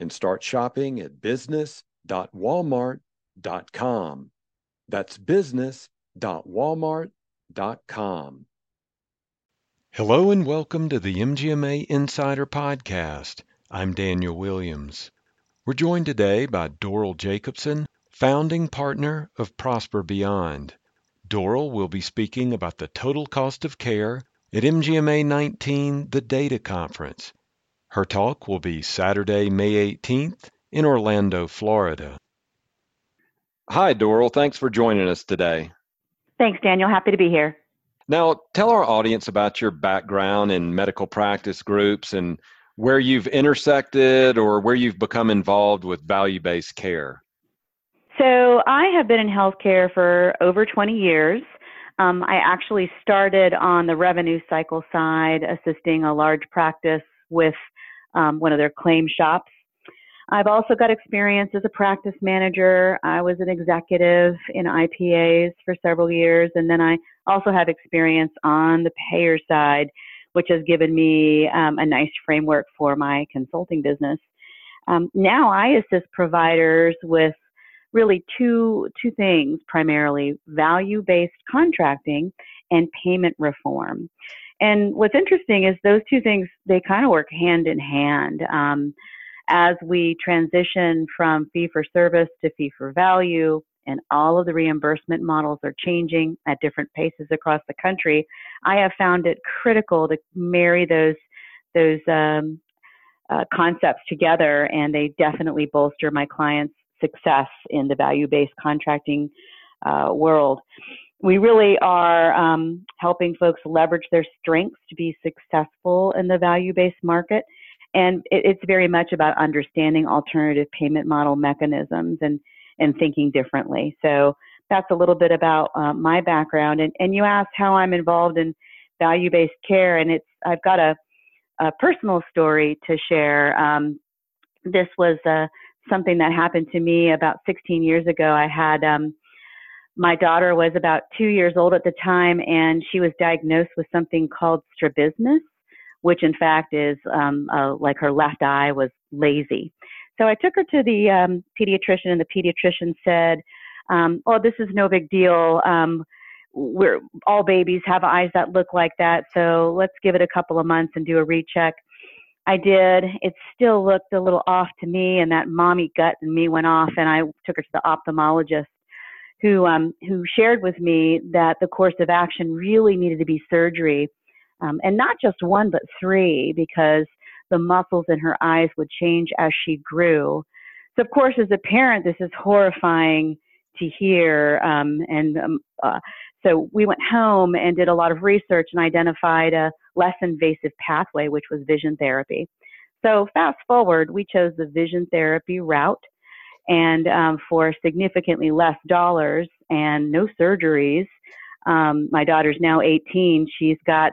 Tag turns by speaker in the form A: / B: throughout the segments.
A: and start shopping at business.walmart.com. That's business.walmart.com. Hello and welcome to the MGMA Insider Podcast. I'm Daniel Williams. We're joined today by Doral Jacobsen, founding partner of Prosper Beyond. Doral will be speaking about the total cost of care at MGMA 19, the Data Conference. Her talk will be Saturday, May 18th in Orlando, Florida. Hi, Doral. Thanks for joining us today.
B: Thanks, Daniel. Happy to be here.
A: Now, tell our audience about your background in medical practice groups and where you've intersected or where you've become involved with value based care.
B: So, I have been in healthcare for over 20 years. Um, I actually started on the revenue cycle side, assisting a large practice with um, one of their claim shops. I've also got experience as a practice manager. I was an executive in IPAs for several years, and then I also have experience on the payer side, which has given me um, a nice framework for my consulting business. Um, now I assist providers with really two two things primarily: value-based contracting and payment reform. And what's interesting is those two things, they kind of work hand in hand. Um, as we transition from fee for service to fee for value, and all of the reimbursement models are changing at different paces across the country, I have found it critical to marry those those um, uh, concepts together, and they definitely bolster my clients' success in the value-based contracting uh, world we really are um, helping folks leverage their strengths to be successful in the value based market. And it, it's very much about understanding alternative payment model mechanisms and, and thinking differently. So that's a little bit about uh, my background. And, and you asked how I'm involved in value based care, and it's I've got a, a personal story to share. Um, this was uh, something that happened to me about 16 years ago. I had um, my daughter was about two years old at the time, and she was diagnosed with something called strabismus, which in fact is um, uh, like her left eye was lazy. So I took her to the um, pediatrician, and the pediatrician said, um, "Oh, this is no big deal. Um, we're all babies have eyes that look like that, so let's give it a couple of months and do a recheck." I did. It still looked a little off to me, and that mommy gut in me went off, and I took her to the ophthalmologist who um, who shared with me that the course of action really needed to be surgery, um, and not just one but three, because the muscles in her eyes would change as she grew. So, of course, as a parent, this is horrifying to hear. Um, and um, uh, so we went home and did a lot of research and identified a less invasive pathway, which was vision therapy. So, fast forward, we chose the vision therapy route and um, for significantly less dollars and no surgeries. Um, my daughter's now 18. She's got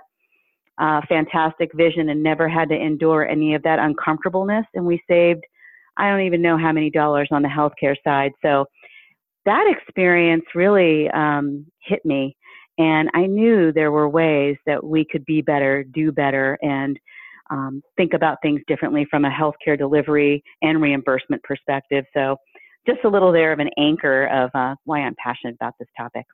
B: uh, fantastic vision and never had to endure any of that uncomfortableness. And we saved, I don't even know how many dollars on the healthcare side. So that experience really um, hit me. And I knew there were ways that we could be better, do better, and um, think about things differently from a healthcare delivery and reimbursement perspective. So, just a little there of an anchor of uh, why I'm passionate about this topic.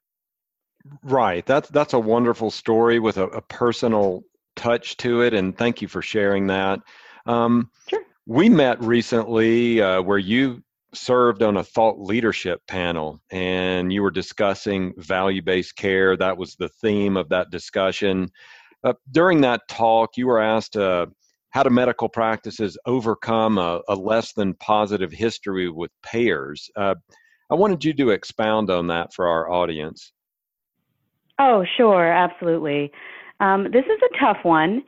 A: Right. That's that's a wonderful story with a, a personal touch to it, and thank you for sharing that. Um,
B: sure.
A: We met recently uh, where you served on a thought leadership panel and you were discussing value based care. That was the theme of that discussion. Uh, during that talk, you were asked uh, how do medical practices overcome a, a, less than positive history with payers. Uh, I wanted you to expound on that for our audience.
B: Oh, sure, absolutely. Um, this is a tough one.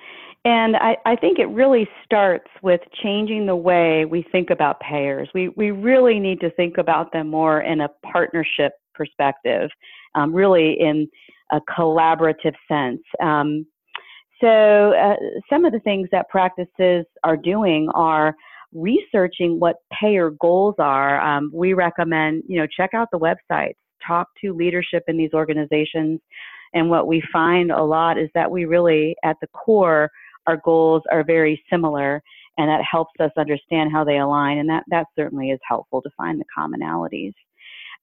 B: And I, I think it really starts with changing the way we think about payers. We, we really need to think about them more in a partnership perspective, um, really in a collaborative sense. Um, so, uh, some of the things that practices are doing are researching what payer goals are. Um, we recommend, you know, check out the websites, talk to leadership in these organizations. And what we find a lot is that we really, at the core, our goals are very similar and that helps us understand how they align and that, that certainly is helpful to find the commonalities.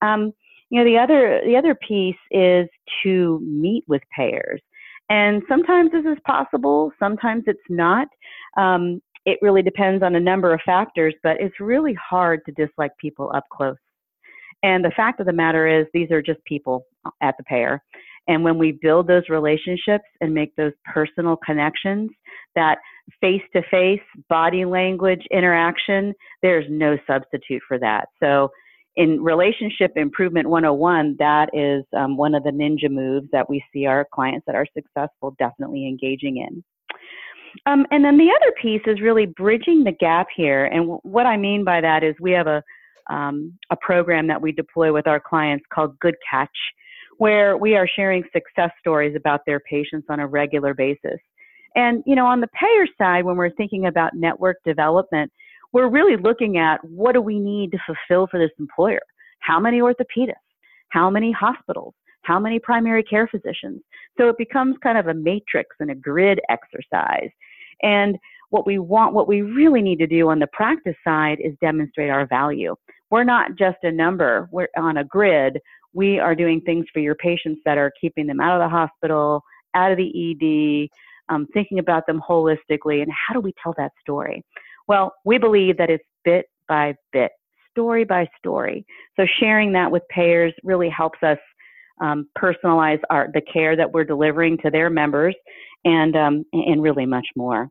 B: Um, you know, the other, the other piece is to meet with payers. And sometimes this is possible, sometimes it's not. Um, it really depends on a number of factors, but it's really hard to dislike people up close. And the fact of the matter is, these are just people at the payer. And when we build those relationships and make those personal connections, that face to face body language interaction, there's no substitute for that. So, in Relationship Improvement 101, that is um, one of the ninja moves that we see our clients that are successful definitely engaging in. Um, and then the other piece is really bridging the gap here. And w- what I mean by that is we have a, um, a program that we deploy with our clients called Good Catch where we are sharing success stories about their patients on a regular basis. And, you know, on the payer side, when we're thinking about network development, we're really looking at what do we need to fulfill for this employer? How many orthopedists? How many hospitals? How many primary care physicians? So it becomes kind of a matrix and a grid exercise. And what we want, what we really need to do on the practice side is demonstrate our value. We're not just a number, we're on a grid we are doing things for your patients that are keeping them out of the hospital, out of the ED, um, thinking about them holistically, and how do we tell that story? Well, we believe that it's bit by bit, story by story. So sharing that with payers really helps us um, personalize our the care that we're delivering to their members, and um, and really much more.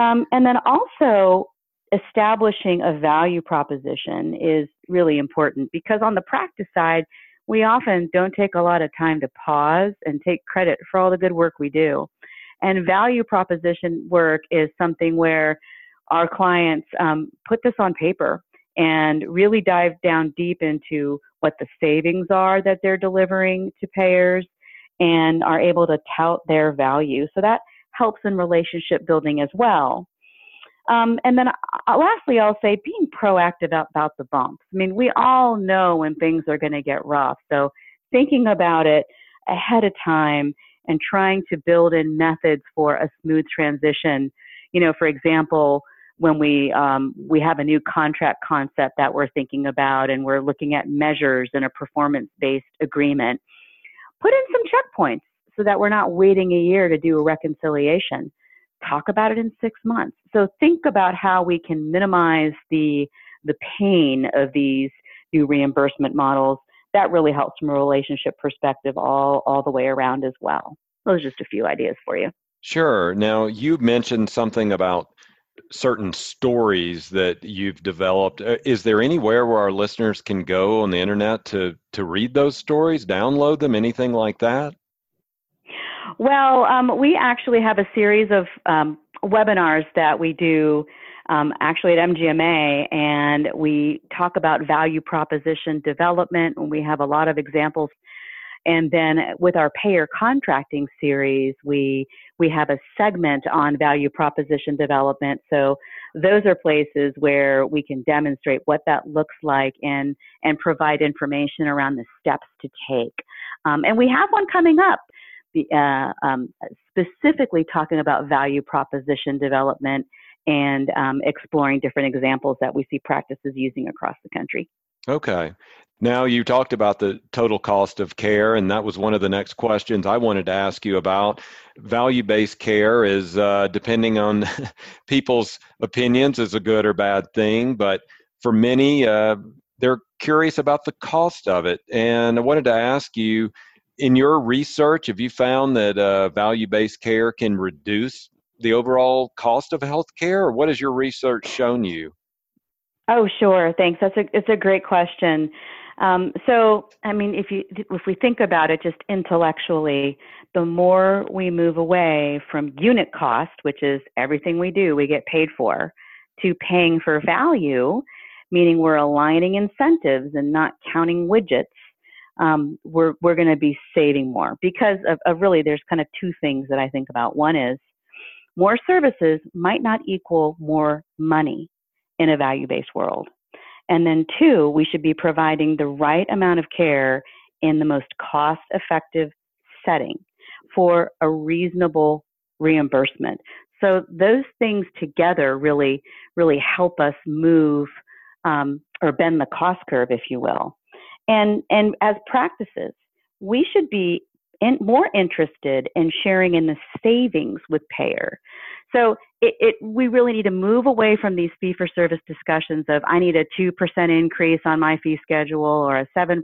B: Um, and then also establishing a value proposition is really important because on the practice side, we often don't take a lot of time to pause and take credit for all the good work we do. And value proposition work is something where our clients um, put this on paper and really dive down deep into what the savings are that they're delivering to payers and are able to tout their value. So that helps in relationship building as well. Um, and then uh, lastly, I'll say being proactive about, about the bumps. I mean, we all know when things are going to get rough. So thinking about it ahead of time and trying to build in methods for a smooth transition. You know, for example, when we um, we have a new contract concept that we're thinking about and we're looking at measures in a performance-based agreement, put in some checkpoints so that we're not waiting a year to do a reconciliation talk about it in six months. So think about how we can minimize the the pain of these new reimbursement models. That really helps from a relationship perspective all all the way around as well. Those are just a few ideas for you.
A: Sure. Now you mentioned something about certain stories that you've developed. Uh, is there anywhere where our listeners can go on the internet to to read those stories, download them, anything like that?
B: Well, um, we actually have a series of um, webinars that we do um, actually at MGMA, and we talk about value proposition development, and we have a lot of examples. And then with our payer contracting series, we we have a segment on value proposition development. So those are places where we can demonstrate what that looks like and and provide information around the steps to take. Um, and we have one coming up uh, um, specifically talking about value proposition development and um, exploring different examples that we see practices using across the country.
A: Okay. Now you talked about the total cost of care, and that was one of the next questions I wanted to ask you about. Value-based care is uh, depending on people's opinions is a good or bad thing, but for many, uh, they're curious about the cost of it. And I wanted to ask you, in your research, have you found that uh, value-based care can reduce the overall cost of healthcare, or what has your research shown you?
B: Oh, sure. Thanks. That's a it's a great question. Um, so, I mean, if you if we think about it just intellectually, the more we move away from unit cost, which is everything we do we get paid for, to paying for value, meaning we're aligning incentives and not counting widgets, um, we're we're going to be saving more because of, of really there's kind of two things that I think about. One is more services might not equal more money in a value-based world. And then two, we should be providing the right amount of care in the most cost-effective setting for a reasonable reimbursement. So those things together really, really help us move um, or bend the cost curve, if you will. And and as practices, we should be in, more interested in sharing in the savings with payer. So it, it, we really need to move away from these fee for service discussions of I need a 2% increase on my fee schedule or a 7%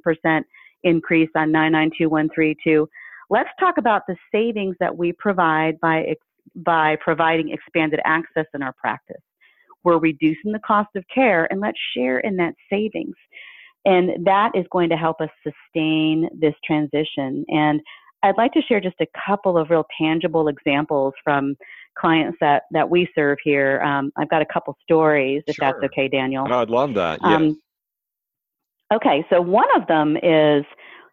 B: increase on 992132. Let's talk about the savings that we provide by, by providing expanded access in our practice. We're reducing the cost of care and let's share in that savings. And that is going to help us sustain this transition. And I'd like to share just a couple of real tangible examples from clients that, that we serve here. Um, I've got a couple stories, if sure. that's okay, Daniel.
A: No, I'd love that. Yeah. Um,
B: okay, so one of them is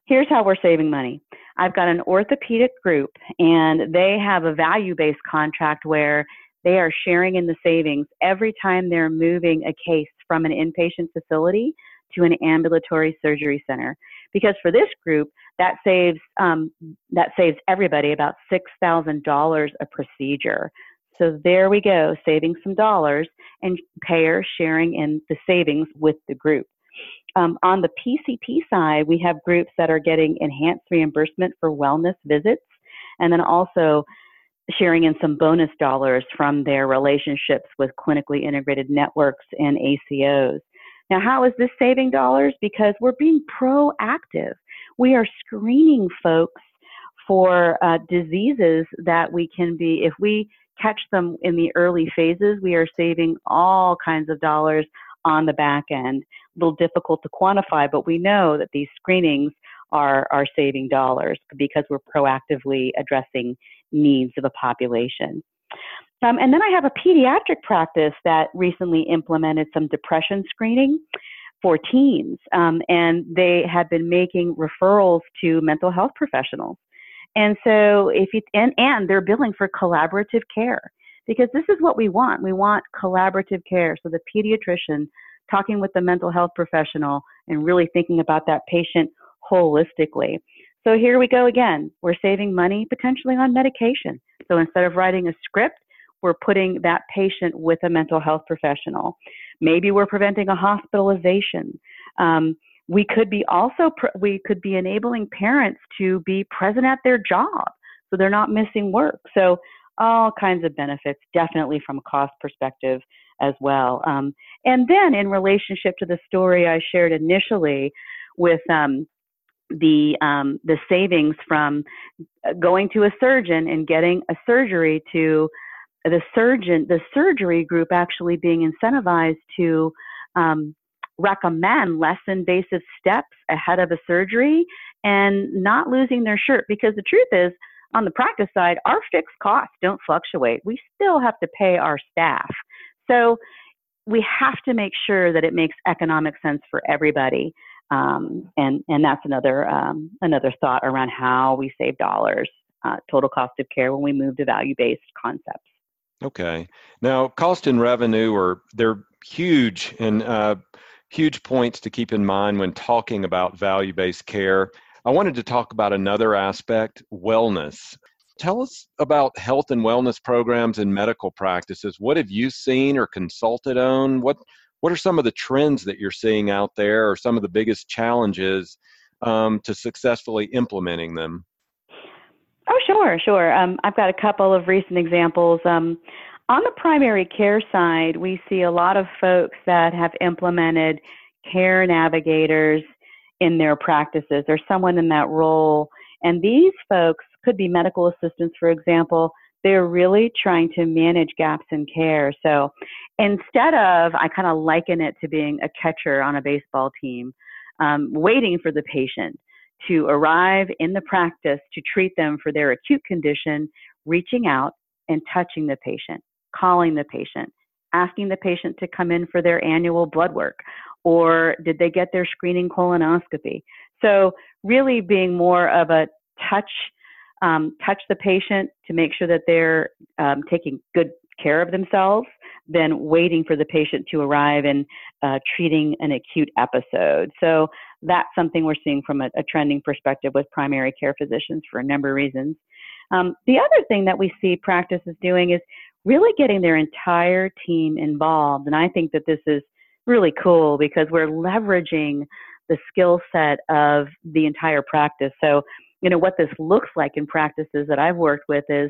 B: here's how we're saving money. I've got an orthopedic group, and they have a value based contract where they are sharing in the savings every time they're moving a case from an inpatient facility to an ambulatory surgery center. Because for this group, that saves um, that saves everybody about six thousand dollars a procedure. So there we go, saving some dollars and payer sharing in the savings with the group. Um, on the PCP side, we have groups that are getting enhanced reimbursement for wellness visits, and then also sharing in some bonus dollars from their relationships with clinically integrated networks and ACOs. Now, how is this saving dollars? Because we're being proactive. We are screening folks for uh, diseases that we can be, if we catch them in the early phases, we are saving all kinds of dollars on the back end. A little difficult to quantify, but we know that these screenings are, are saving dollars because we're proactively addressing needs of a population. Um, and then I have a pediatric practice that recently implemented some depression screening for teens, um, and they have been making referrals to mental health professionals. And so, if you and and they're billing for collaborative care because this is what we want. We want collaborative care. So the pediatrician talking with the mental health professional and really thinking about that patient holistically. So here we go again. We're saving money potentially on medication. So instead of writing a script, we're putting that patient with a mental health professional. Maybe we're preventing a hospitalization. Um, we could be also we could be enabling parents to be present at their job so they're not missing work. So all kinds of benefits, definitely from a cost perspective as well. Um, and then in relationship to the story I shared initially with um, the um, the savings from going to a surgeon and getting a surgery to the surgeon, the surgery group actually being incentivized to um, recommend less invasive steps ahead of a surgery and not losing their shirt. Because the truth is, on the practice side, our fixed costs don't fluctuate. We still have to pay our staff. So we have to make sure that it makes economic sense for everybody. Um, and, and that's another, um, another thought around how we save dollars, uh, total cost of care when we move to value based concepts.
A: Okay. Now, cost and revenue are they're huge and uh, huge points to keep in mind when talking about value-based care. I wanted to talk about another aspect, wellness. Tell us about health and wellness programs in medical practices. What have you seen or consulted on? What what are some of the trends that you're seeing out there, or some of the biggest challenges um, to successfully implementing them?
B: Oh, sure, sure. Um, I've got a couple of recent examples. Um, on the primary care side, we see a lot of folks that have implemented care navigators in their practices or someone in that role. And these folks could be medical assistants, for example. They're really trying to manage gaps in care. So instead of, I kind of liken it to being a catcher on a baseball team. um, waiting for the patient to arrive in the practice to treat them for their acute condition, reaching out and touching the patient, calling the patient, asking the patient to come in for their annual blood work, or did they get their screening colonoscopy? So, really being more of a touch, um, touch the patient to make sure that they're um, taking good care of themselves than waiting for the patient to arrive and uh, treating an acute episode. So that's something we're seeing from a, a, trending perspective with primary care physicians for a number of reasons. Um, the other thing that we see practices doing is really getting their entire team involved. And I think that this is really cool because we're leveraging the skill set of the entire practice. So, you know, what this looks like in practices that I've worked with is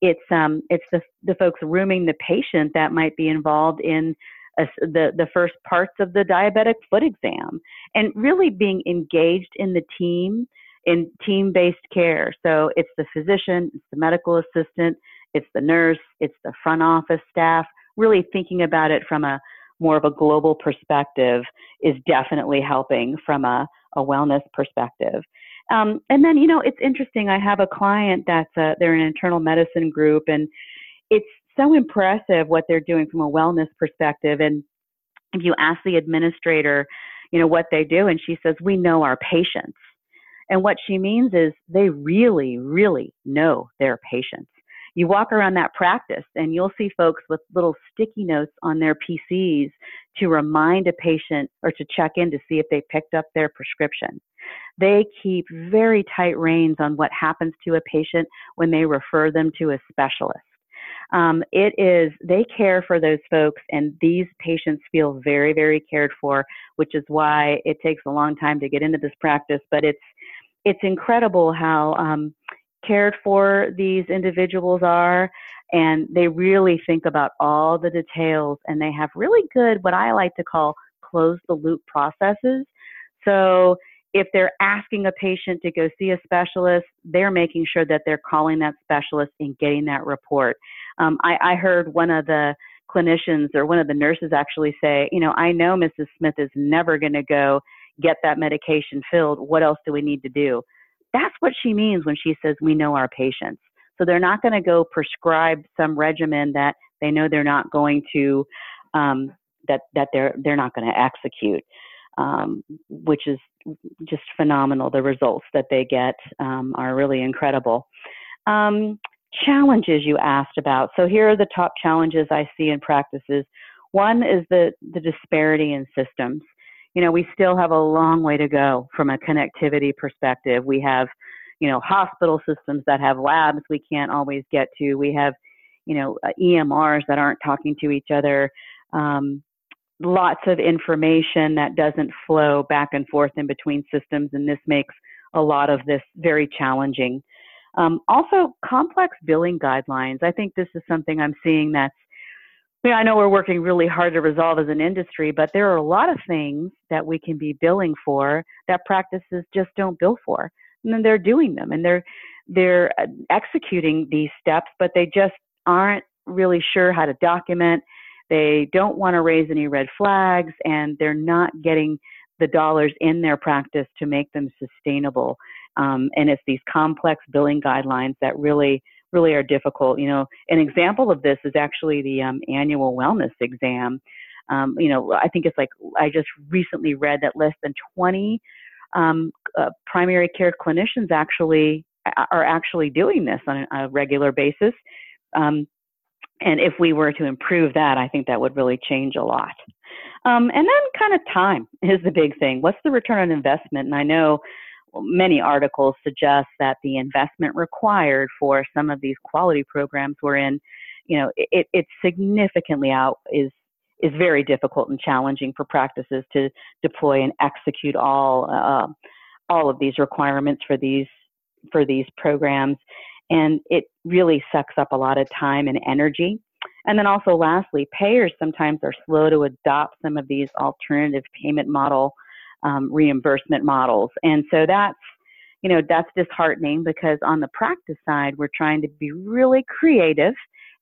B: it's um, it's the, the folks rooming the patient that might be involved in a, the the first parts of the diabetic foot exam, and really being engaged in the team in team-based care. So it's the physician, it's the medical assistant, it's the nurse, it's the front office staff. Really thinking about it from a more of a global perspective is definitely helping from a, a wellness perspective. Um, and then, you know, it's interesting. I have a client that's a, they're an internal medicine group, and it's so impressive what they're doing from a wellness perspective. And if you ask the administrator, you know, what they do, and she says, we know our patients. And what she means is they really, really know their patients. You walk around that practice and you'll see folks with little sticky notes on their PCs to remind a patient or to check in to see if they picked up their prescription. They keep very tight reins on what happens to a patient when they refer them to a specialist. Um, it is, they care for those folks, and these patients feel very, very cared for, which is why it takes a long time to get into this practice. But it's, it's incredible how um, cared for these individuals are, and they really think about all the details, and they have really good, what I like to call close the loop processes. So if they're asking a patient to go see a specialist, they're making sure that they're calling that specialist and getting that report. Um, I, I heard one of the clinicians or one of the nurses actually say, you know, I know Mrs. Smith is never going to go get that medication filled. What else do we need to do? That's what she means when she says we know our patients. So they're not going to go prescribe some regimen that they know they're not going to um, that that they're they're not going to execute um, which is just phenomenal. The results that they get um, are really incredible. Um, challenges you asked about. So here are the top challenges I see in practices. One is the, the disparity in systems. You know, we still have a long way to go from a connectivity perspective. We have, you know, hospital systems that have labs we can't always get to. We have, you know, uh, EMRs that aren't talking to each other. Um, lots of information that doesn't flow back and forth in between systems, and this makes a lot of this very challenging. Um, also, complex billing guidelines. I think this is something I'm seeing that's, you know, I know we're working really hard to resolve as an industry, but there are a lot of things that we can be billing for that practices just don't bill for. And then they're doing them and they're, they're uh, executing these steps, but they just aren't really sure how to document they don't want to raise any red flags and they're not getting the dollars in their practice to make them sustainable. Um, and it's these complex billing guidelines that really, really are difficult. You know, an example of this is actually the um, annual wellness exam. Um, you know, I think it's like I just recently read that less than 20 um, uh, primary care clinicians actually are actually doing this on a regular basis. Um, and if we were to improve that, I think that would really change a lot. Um, and then kind of time is the big thing. What's the return on investment? And I know many articles suggest that the investment required for some of these quality programs we're in, you know, it, it significantly out is is very difficult and challenging for practices to deploy and execute all uh, all of these requirements for these for these programs and it really sucks up a lot of time and energy. And then also, lastly, payers sometimes are slow to adopt some of these alternative payment model um, reimbursement models, and so that's you know that's disheartening because on the practice side, we're trying to be really creative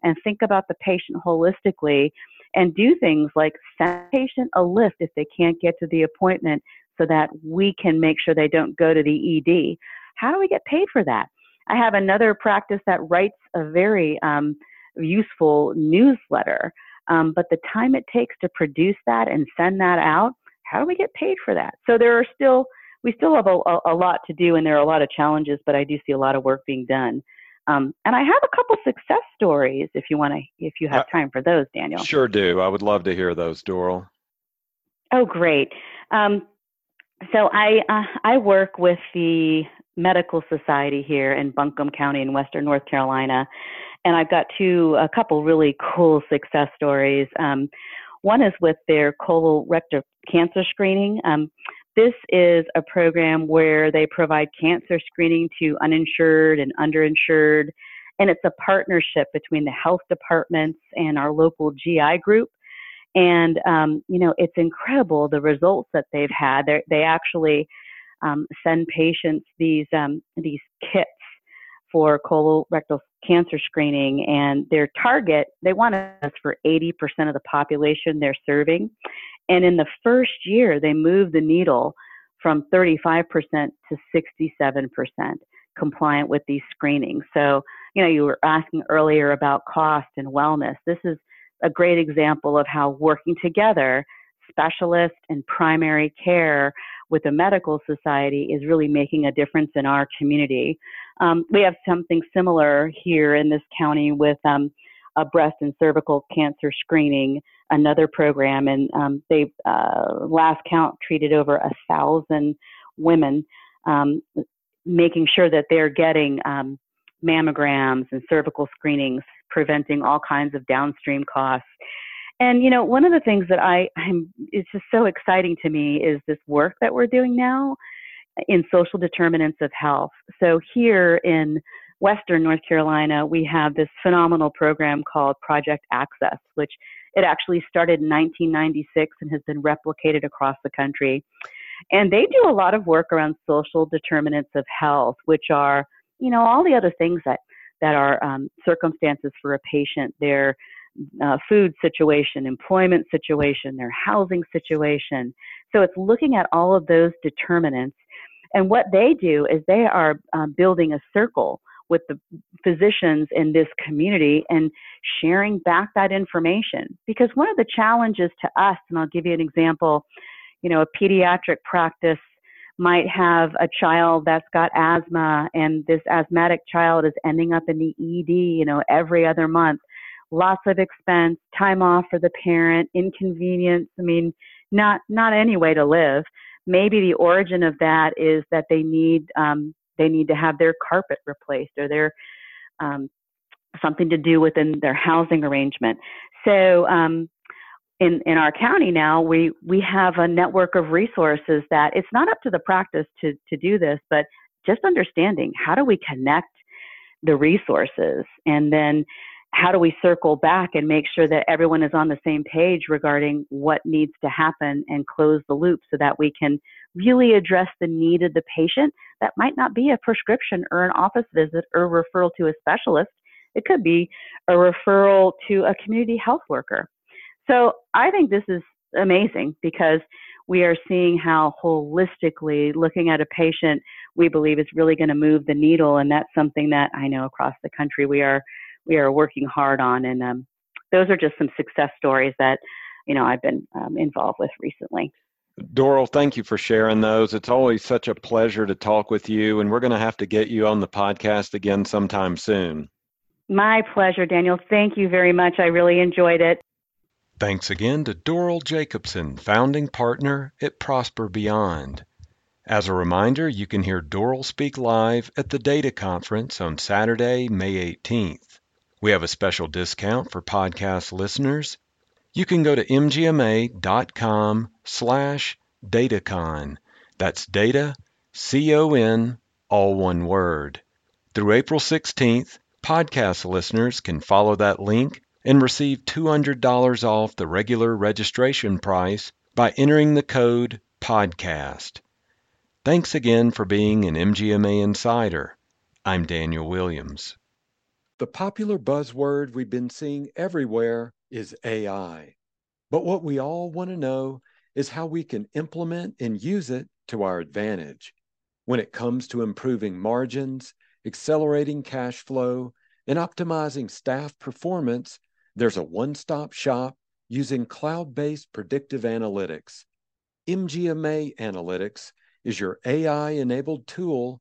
B: and think about the patient holistically and do things like send patient a list if they can't get to the appointment so that we can make sure they don't go to the ED. How do we get paid for that? I have another practice that writes a very um, useful newsletter, um, but the time it takes to produce that and send that out, how do we get paid for that? So there are still we still have a, a, lot to do, and there are a lot of challenges, but I do see a lot of work being done. Um, and I have a couple success stories if you want to, if you have time for those, Daniel.
A: Sure do. I would love to hear those, Doral.
B: Oh, great. Um, so I uh, I work with the Medical Society here in Buncombe County in Western North Carolina, and I've got two a couple really cool success stories. Um, one is with their colorectal cancer screening. Um, this is a program where they provide cancer screening to uninsured and underinsured, and it's a partnership between the health departments and our local GI group. And, um, you know, it's incredible the results that they've had. They're, they actually um, send patients these, um, these kits for colorectal cancer screening and their target, they want us for 80% of the population they're serving. And in the first year, they moved the needle from 35% to 67% compliant with these screenings. So, you know, you were asking earlier about cost and wellness. This is a great example of how working together, specialist and primary care with the medical society is really making a difference in our community. Um, we have something similar here in this county with um, a breast and cervical cancer screening, another program, and um, they uh, last count treated over a thousand women, um, making sure that they're getting um, mammograms and cervical screenings preventing all kinds of downstream costs. And you know, one of the things that I I'm it's just so exciting to me is this work that we're doing now in social determinants of health. So here in Western North Carolina, we have this phenomenal program called Project Access, which it actually started in 1996 and has been replicated across the country. And they do a lot of work around social determinants of health, which are, you know, all the other things that that are um, circumstances for a patient, their uh, food situation, employment situation, their housing situation. So it's looking at all of those determinants. And what they do is they are um, building a circle with the physicians in this community and sharing back that information. Because one of the challenges to us, and I'll give you an example, you know, a pediatric practice might have a child that's got asthma and this asthmatic child is ending up in the ED, you know, every other month. Lots of expense, time off for the parent, inconvenience. I mean, not not any way to live. Maybe the origin of that is that they need um, they need to have their carpet replaced or their um, something to do within their housing arrangement. So um, in, in our county now, we, we have a network of resources that it's not up to the practice to, to do this, but just understanding how do we connect the resources and then how do we circle back and make sure that everyone is on the same page regarding what needs to happen and close the loop so that we can really address the need of the patient that might not be a prescription or an office visit or referral to a specialist. It could be a referral to a community health worker. So I think this is amazing because we are seeing how holistically looking at a patient we believe is really going to move the needle and that's something that i know across the country we are we are working hard on and um, those are just some success stories that you know i've been um, involved with recently.
A: Doral thank you for sharing those. It's always such a pleasure to talk with you and we're going to have to get you on the podcast again sometime soon.
B: My pleasure daniel. Thank you very much. I really enjoyed it.
A: Thanks again to Doral Jacobsen, founding partner at Prosper Beyond. As a reminder, you can hear Doral speak live at the Data Conference on Saturday, May 18th. We have a special discount for podcast listeners. You can go to mgma.com slash datacon. That's data, C-O-N, all one word. Through April 16th, podcast listeners can follow that link and receive $200 off the regular registration price by entering the code PODCAST. Thanks again for being an MGMA Insider. I'm Daniel Williams. The popular buzzword we've been seeing everywhere is AI. But what we all want to know is how we can implement and use it to our advantage. When it comes to improving margins, accelerating cash flow, and optimizing staff performance, there's a one stop shop using cloud based predictive analytics. MGMA Analytics is your AI enabled tool